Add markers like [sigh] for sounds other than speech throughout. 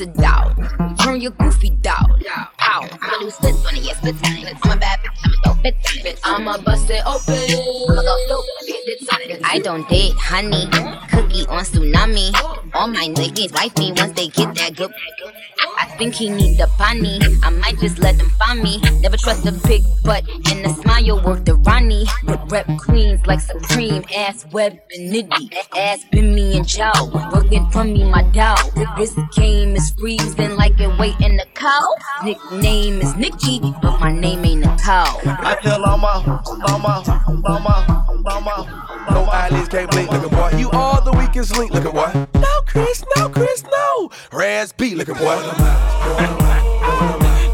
a dog. Turn your goofy dog. Pow. I'ma lose this on it, yes, I'm a bad bitch. I'ma go fit. I'ma bust it open. I'ma go stupid. I don't date honey. Cookie on tsunami. All my niggas wife me once they get that good. Think he need the bunny. I might just let them find me. Never trust a big butt and a smile worth the Ronnie. Rep queens like Supreme, ass web and nitty. Ass been me and chow. Working from me, my dog. This game is freezing like it waiting the cow. Nickname is Nikki, but my name ain't a cow. I tell all my, all my, all my, all my, no eyelids can't blink, looking boy. You all the weakest link, looking boy. No, Chris, no, Chris, no. Raz B, looking boy.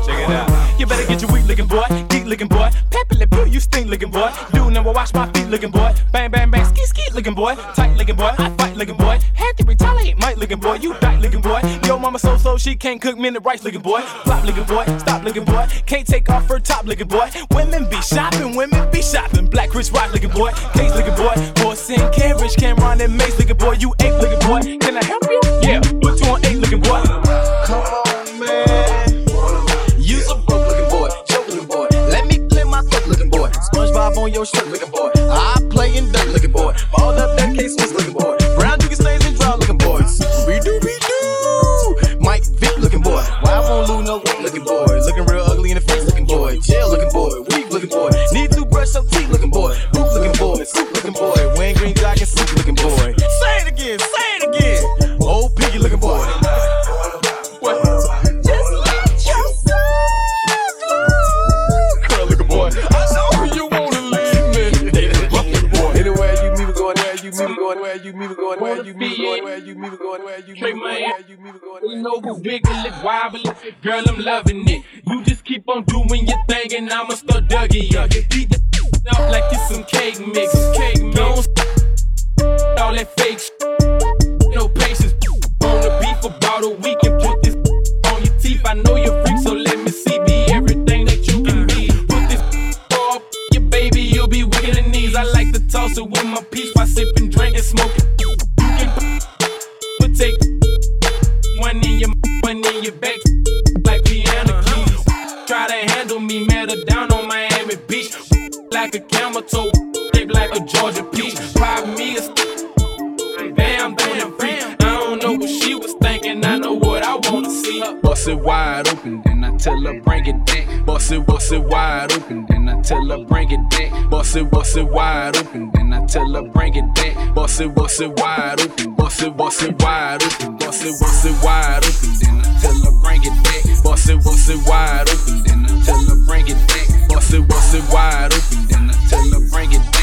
Check it out. You better get your weak looking boy, geek looking boy, peppily poo, you stink looking boy. Do number wash my feet looking boy, bang bang bang, ski ski looking boy, tight looking boy, I fight looking boy, had to retaliate, might looking boy, you dyke looking boy. Yo mama so so she can't cook minute rice looking boy, flop looking boy, stop looking boy, can't take off her top looking boy. Women be shopping, women be shopping, black Chris Rock looking boy, case looking boy, horse and carriage, Cam'ron and Mase looking boy, you ain't looking boy. Can I help you? Yeah, put you on eight looking boy. On your shirt looking boy. I play in dirt looking boy. Balled You know who wiggly, wobbly, girl, I'm loving it. You just keep on doing your thing and I'ma start dugging you. Beat the [laughs] up like it's some cake mix. Cake mix. Don't [laughs] all that fake sh- Georgia peach. Pop me a st- bam, bam, free. I don't know what she was thinking, I know what I wanna see. Bust it wide open, then I tell her bring it back. Bust it, bust it wide open, then I tell her bring it back. Bust it, bust it wide open, then I tell her bring it back. Bust it, bust it wide open, bust it, bust it wide open, bust it, bust it wide open, then I tell her bring it back. Bust it, bust it wide open, then I tell her bring it back. Bust it, bust it wide open, then I tell her bring it back.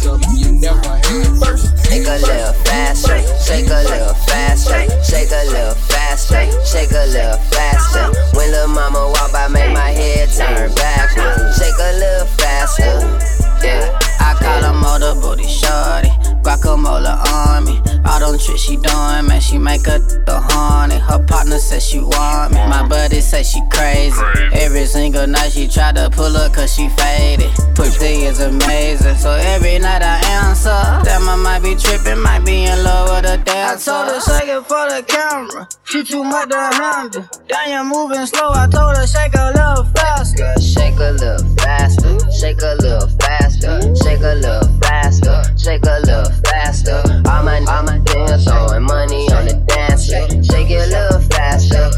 Something you never had first. Shake a little faster, shake a little faster, shake a little faster, shake a little faster. When lil' mama walk by, make my head turn backwards. Shake a little faster, yeah. I call her motor booty shorty, guacamole on me. All them tricks she doing, man, she make a the horny. Her partner says she want me, my buddy say she crazy. Every single night she try to pull up cause she faded. Pussy is amazing, so every night I answer. Damn, I might be tripping, might be in love with a dancer. I told her shake it for the camera, she too much to handle. Damn, you moving slow, I told her shake a little faster. Shake a little faster, shake a little faster, shake a little faster, shake a little faster. All my, all my dance throwing money on the dance floor. Shake it a little faster,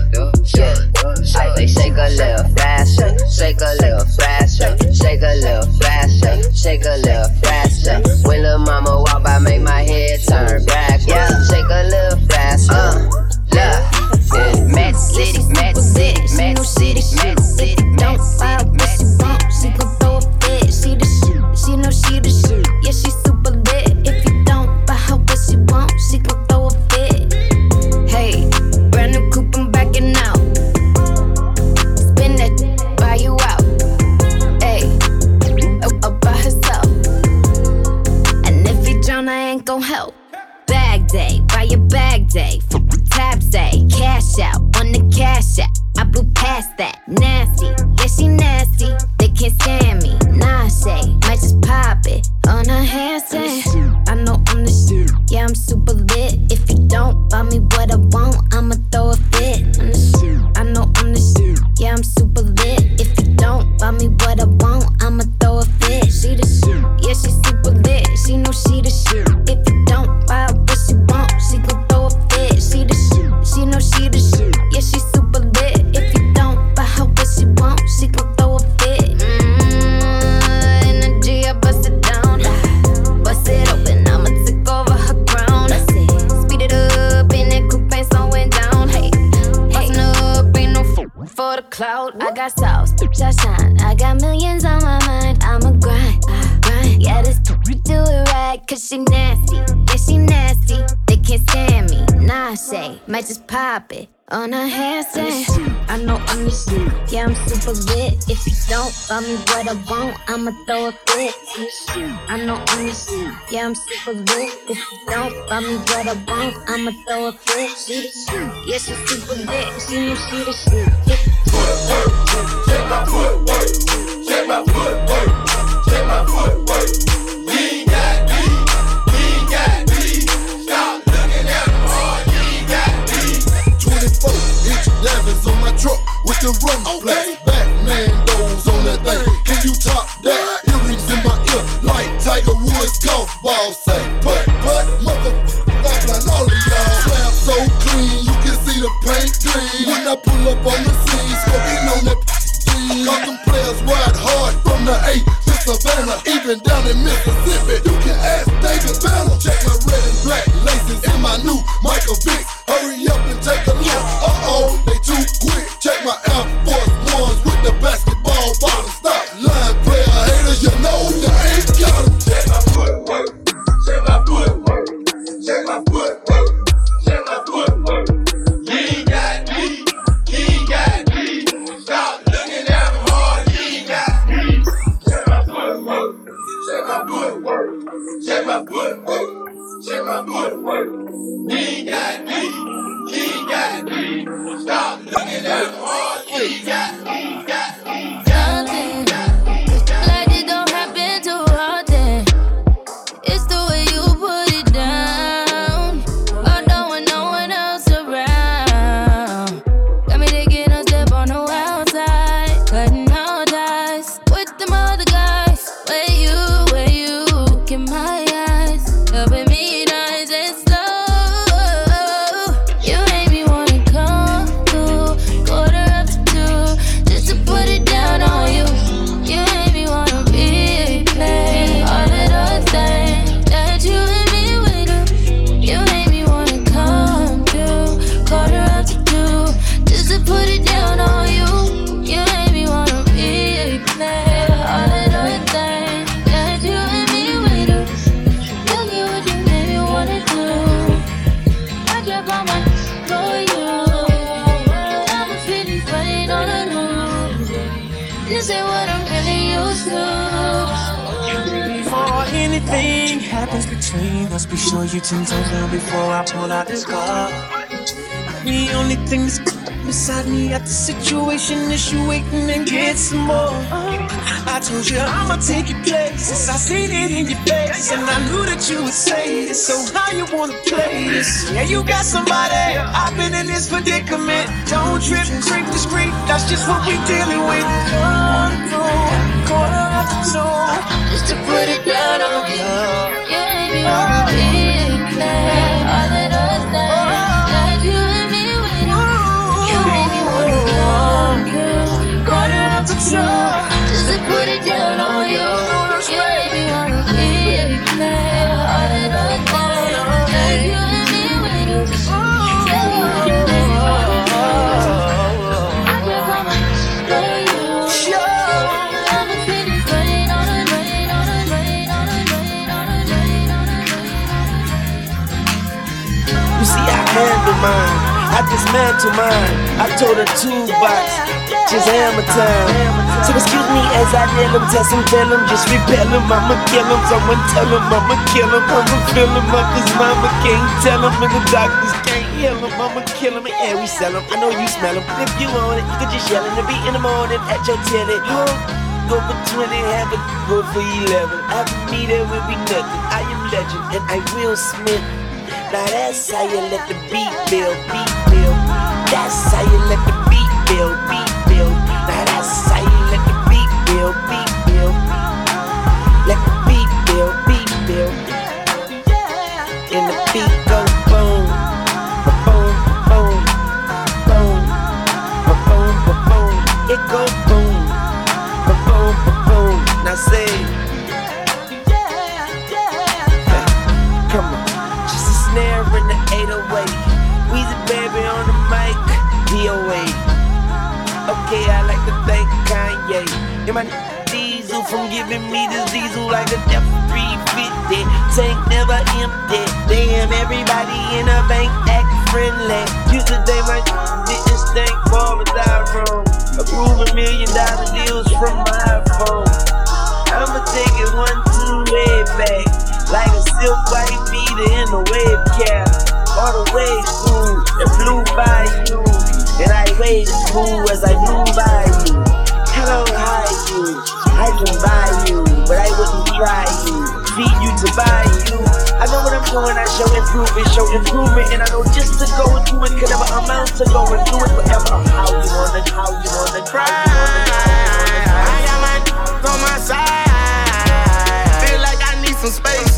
yeah. I say shake a little faster, shake a little faster, shake a little faster, shake a little faster. When lil' mama walk by, make my head turn back. Pop it on a handstand. I know I'm the shit, yeah, I'm super lit. If you don't buy me what I want, I'ma throw a fit. I know I'm the shit, yeah, I'm super lit. If you don't buy me what I want, I'ma throw a fit. She the shit, yeah, she super lit. She know she the shit. Footwork, check my footwork, check my footwork, The only thing beside me at the situation is you waiting and get some more. I told you I'ma take your places. I seen it in your face, and I knew that you would say this. So how you wanna play this? Yeah, you got somebody. I've been in this predicament. Don't trip, creep discreet. That's just what we dealing with. Through, quarter after two, just to put it down on you. You made me I dismantle mine. I told her toolbox, just hammer time. So excuse me as I nail him, test him, fail him, just repel him. I'ma kill him, someone tell him I'ma kill him. I'ma fill him up, his mama can't tell him, and the doctors can't heal him. I'ma kill him, and we sell him. I know you smell him. If you want it, you can just yell the beat in the morning at your tilly. Go for 20, have it go for 11. After me, there will be nothing. I am legend, and I will Smith. Now that's how you let the beat build, beat build. That's how you let the beat build, beat build. Now that's how you let the beat build, beat And my diesel from giving me the diesel like a death 350. Tank never empty. Damn, everybody in a bank act friendly. Used to think my didn't stink for a wrong. Approving million dollar deals from my phone. I'ma take it one, two, way back. Like a silk white beater in the webcam. All the way through and flew by you. And I waited cool as I flew by you. Hello, hi you. I can buy you, but I wouldn't try you. Feed you to buy you. I know what I'm doing, I show improvement, show improvement, and I know just to go and do it could never amount to go and do it forever. How you wanna, how you wanna, how I got my on my side. Feel like I need some space.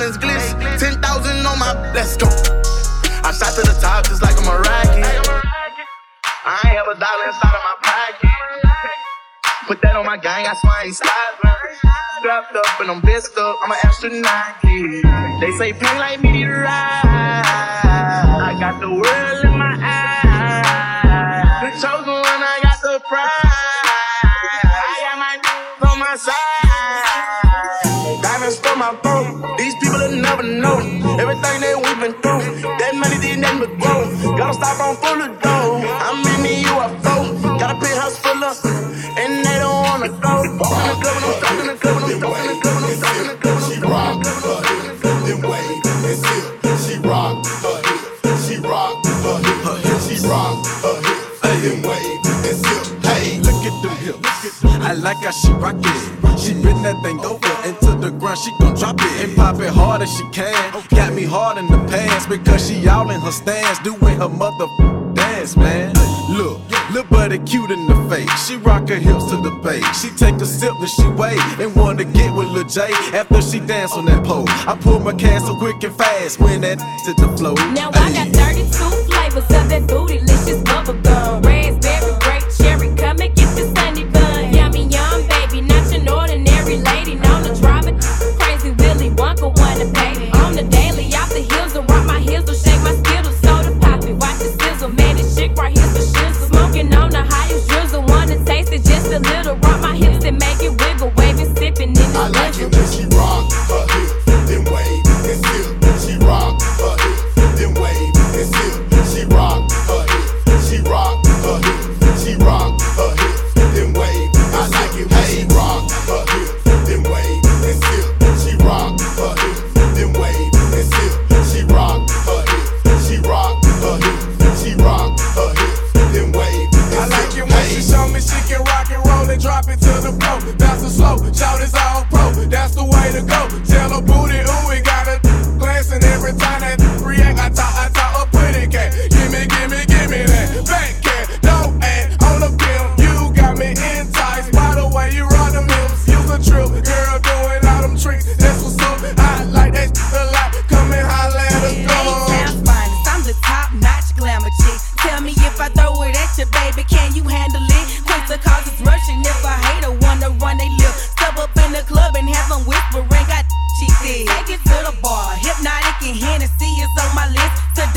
Diamonds glitz. Ten thousand on my. Let's go. I shot to the top just like I'm a rocket. I ain't have a dollar inside of my pocket. Put that on my gang, I swear I ain't stopping. Strapped up and I'm best up, I'm an astronaut. Yeah. They say pain like meteorite. I got the world in my eyes. The chosen one, I got the prize. I got my on my side. That through. That money did nothing but grow. Gotta stop on full of dough. I'm in the UFO. Got a penthouse full of, and they don't wanna go. Walk in the club and I'm stuck in the club and I'm stuck in the club and I'm stuck in the club. She rock her wave and sip. She rock her hips, she she. Hey, Look at them hips. I like how she rock it. She bend that thing over into the ground. She gon' drop it and pop it hard as she can. Got me hard in the pants because she all in her stance, doing her mother dance, man. Look, look buddy cute in the face. She rock her hips to the bass. She take a sip and she wait and wanna get with Lil J after she dance on that pole. I pull my so quick and fast when that to the flow. Now I got 32 flavors of that bootylicious bubble gum. Raspberry,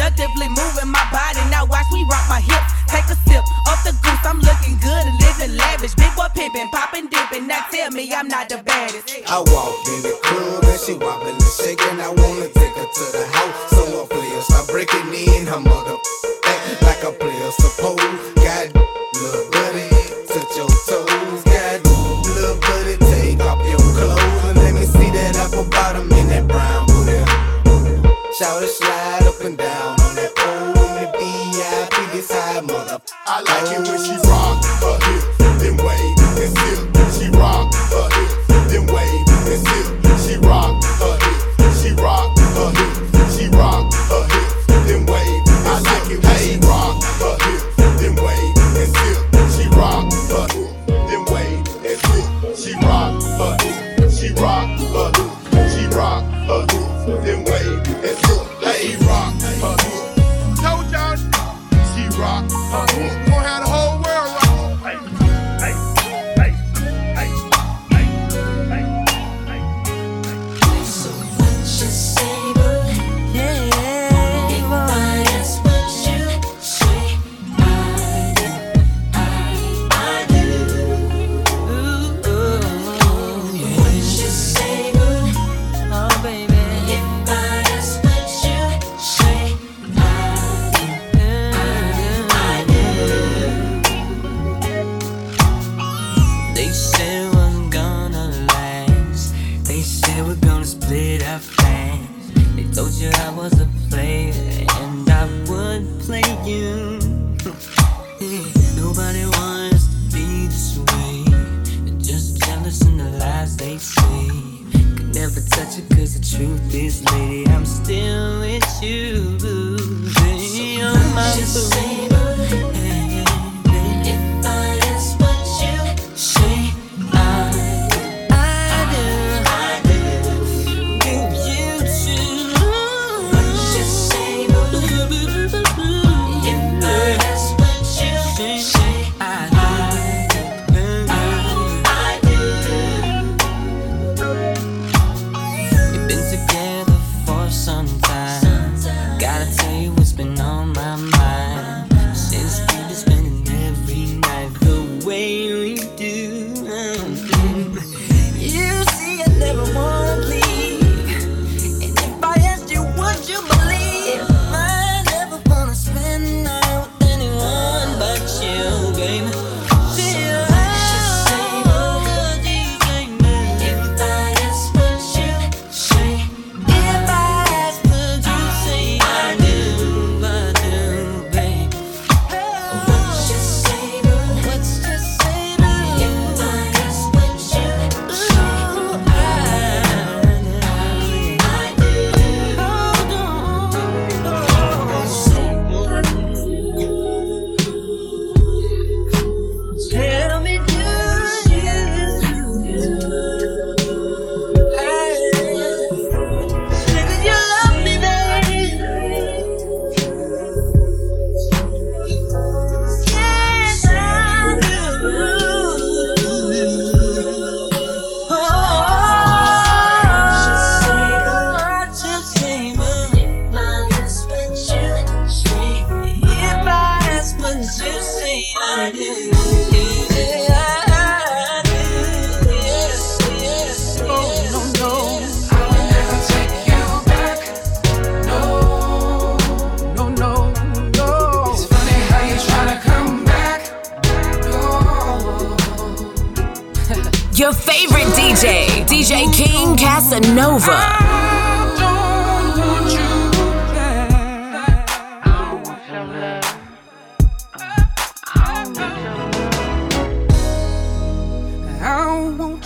Seductively moving my body, now watch me rock my hips. Take a sip of the goose, I'm looking good and living lavish. Big boy pimping, popping, dipping. Now tell me I'm not the baddest. I walked in the club and she wobbling and shaking. I wanna take her to the house. So my players start breaking in. Her mother rock her hip, then wave and sip. She rock said we're gonna split our friends. They told you I was a player and I would play you. [laughs] Nobody wants to be this way. They're just jealous in the lies they say. Could never touch it cause the truth is, lady, I'm still with you. Baby, so you're my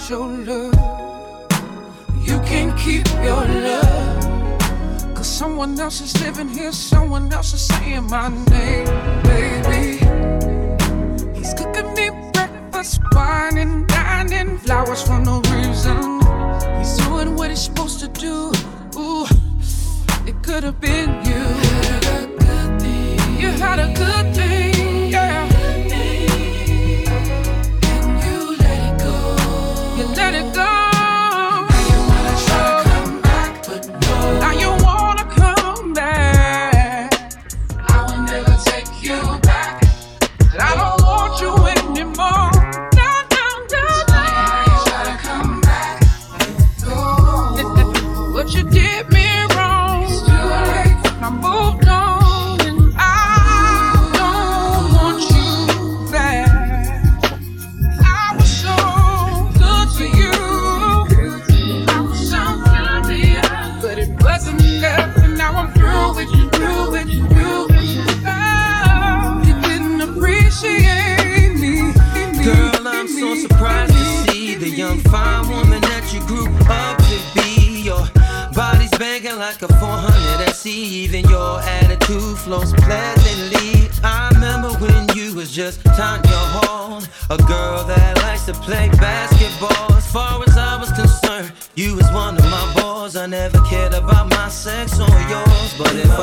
your love. You can't keep your love. Cause someone else is living here, someone else is saying my name, baby. He's cooking me breakfast, wine and dining, flowers for no reason. He's doing what he's supposed to do. Ooh, it could have been you. You had a good thing. You had a good thing. but it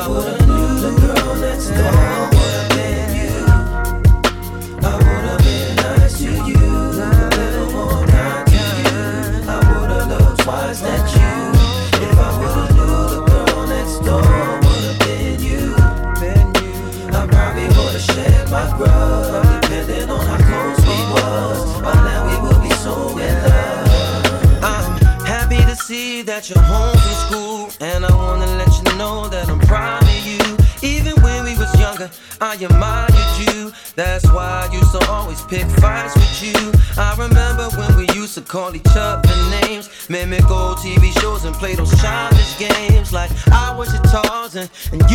and you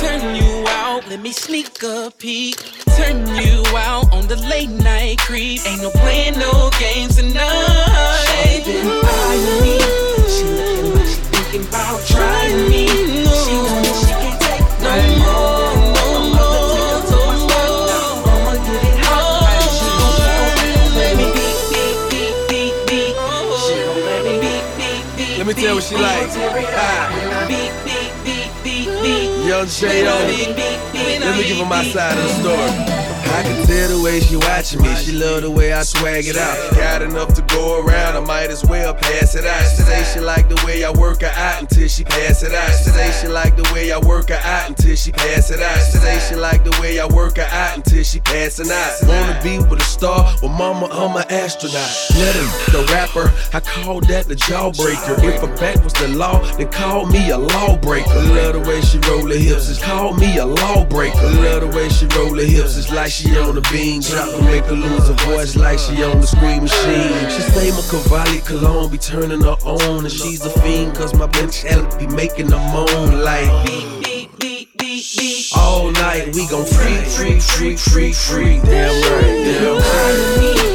Turn you out, let me sneak a peek. Turn you out on the late night creep. Ain't no playing no games tonight. She been eyeing me. She looking like she trying me. She she can't take no more. Let me tell you what she like. Ah. Young J.O. Let me give him my side of the story. I can tell the way she watching me. She love the way I swag it out. Got enough to go around, I might as well pass it out. She say she like the way I work her out until she pass it out. She say she like the way I work her out until she pass it out. She say she like the way I work her out until she passing out. Wanna be with a star, well mama I'm an astronaut. Let him, the rapper, I call that the jawbreaker. If a back was the law, then call me a lawbreaker. Love the way she roll her hips, just call me a lawbreaker. Love the way she roll her hips, it's like she on the beam. Drop and make her lose her voice like she on the screen machine. She say my Cavalli cologne be turning her on, and she's a fiend cause my bitch Ellie be making her moan like. All night we gon' freak, freak, freak, freak, freak. Damn right, damn right.